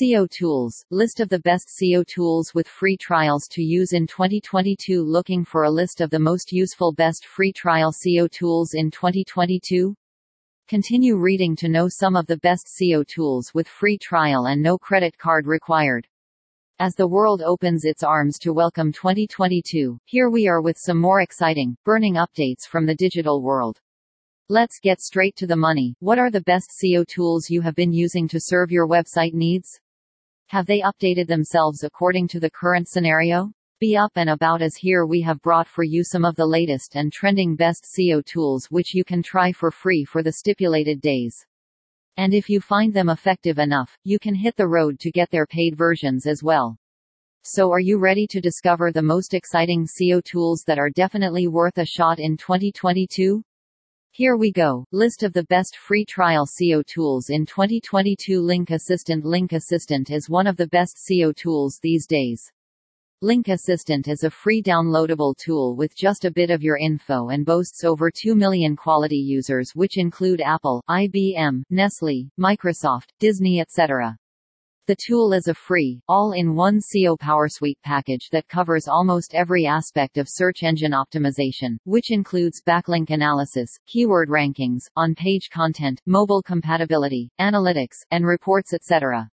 SEO Tools – List of the best SEO tools with free trials to use in 2022 Looking for a list of the most useful best free trial SEO tools in 2022? Continue reading to know some of the best SEO tools with free trial and no credit card required. As the world opens its arms to welcome 2022, here we are with some more exciting, burning updates from the digital world. Let's get straight to the money. What are the best SEO tools you have been using to serve your website needs? Have they updated themselves according to the current scenario? Be up and about as here we have brought for you some of the latest and trending best SEO tools which you can try for free for the stipulated days. And if you find them effective enough, you can hit the road to get their paid versions as well. So are you ready to discover the most exciting SEO tools that are definitely worth a shot in 2022? Here we go. List of the best free trial SEO tools in 2022 Link Assistant Link Assistant is one of the best SEO tools these days. Link Assistant is a free downloadable tool with just a bit of your info and boasts over 2 million quality users which include Apple, IBM, Nestle, Microsoft, Disney etc. The tool is a free, all-in-one SEO PowerSuite package that covers almost every aspect of search engine optimization, which includes backlink analysis, keyword rankings, on-page content, mobile compatibility, analytics, and reports etc.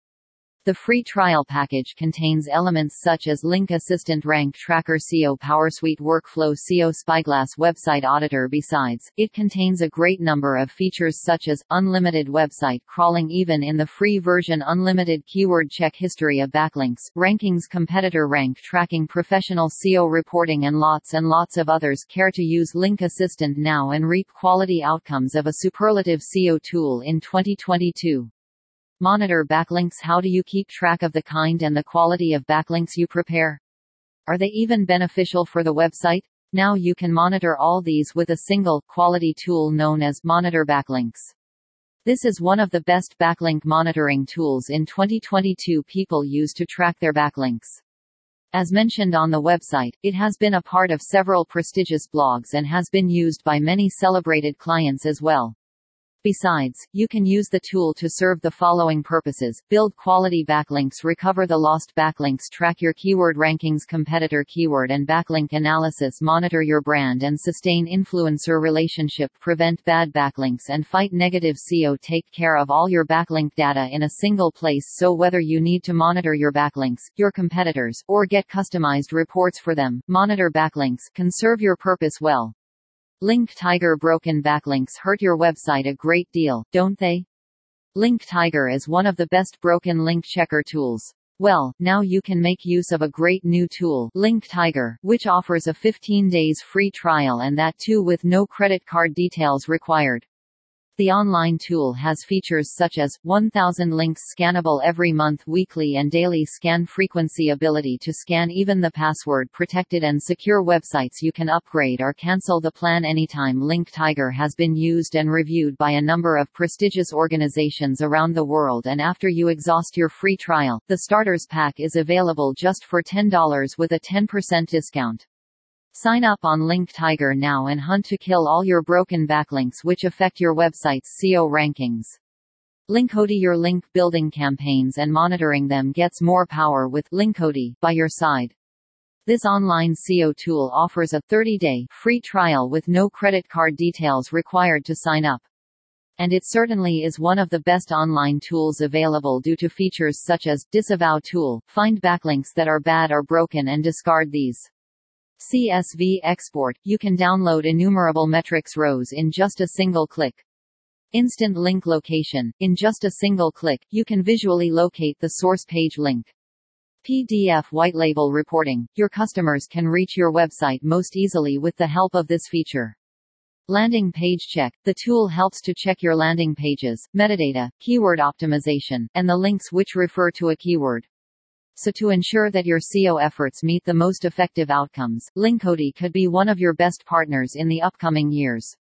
The free trial package contains elements such as Link Assistant Rank Tracker SEO PowerSuite Workflow SEO Spyglass Website Auditor Besides, it contains a great number of features such as, unlimited website crawling even in the free version unlimited keyword check history of backlinks, rankings competitor rank tracking professional SEO reporting and lots and lots of others care to use Link Assistant now and reap quality outcomes of a superlative SEO tool in 2022. Monitor backlinks How do you keep track of the kind and the quality of backlinks you prepare? Are they even beneficial for the website? Now you can monitor all these with a single, quality tool known as Monitor Backlinks. This is one of the best backlink monitoring tools in 2022 people use to track their backlinks. As mentioned on the website, it has been a part of several prestigious blogs and has been used by many celebrated clients as well. Besides, you can use the tool to serve the following purposes, build quality backlinks recover the lost backlinks track your keyword rankings competitor keyword and backlink analysis monitor your brand and sustain influencer relationship prevent bad backlinks and fight negative SEO take care of all your backlink data in a single place so whether you need to monitor your backlinks, your competitors, or get customized reports for them, monitor backlinks can serve your purpose well. Link Tiger broken backlinks hurt your website a great deal, don't they? Link Tiger is one of the best broken link checker tools. Well, now you can make use of a great new tool, Link Tiger, which offers a 15 days free trial and that too with no credit card details required. The online tool has features such as, 1000 links scannable every month weekly and daily scan frequency ability to scan even the password protected and secure websites you can upgrade or cancel the plan anytime Link Tiger has been used and reviewed by a number of prestigious organizations around the world and after you exhaust your free trial, the starters pack is available just for $10 with a 10% discount. Sign up on Link Tiger now and hunt to kill all your broken backlinks which affect your website's SEO rankings. Linkody Your link building campaigns and monitoring them gets more power with Linkody by your side. This online SEO tool offers a 30-day free trial with no credit card details required to sign up. And it certainly is one of the best online tools available due to features such as disavow tool, find backlinks that are bad or broken and discard these. CSV export, you can download innumerable metrics rows in just a single click. Instant link location, in just a single click, you can visually locate the source page link. PDF white label reporting, your customers can reach your website most easily with the help of this feature. Landing page check, the tool helps to check your landing pages, metadata, keyword optimization, and the links which refer to a keyword. So to ensure that your SEO efforts meet the most effective outcomes, Linkody could be one of your best partners in the upcoming years.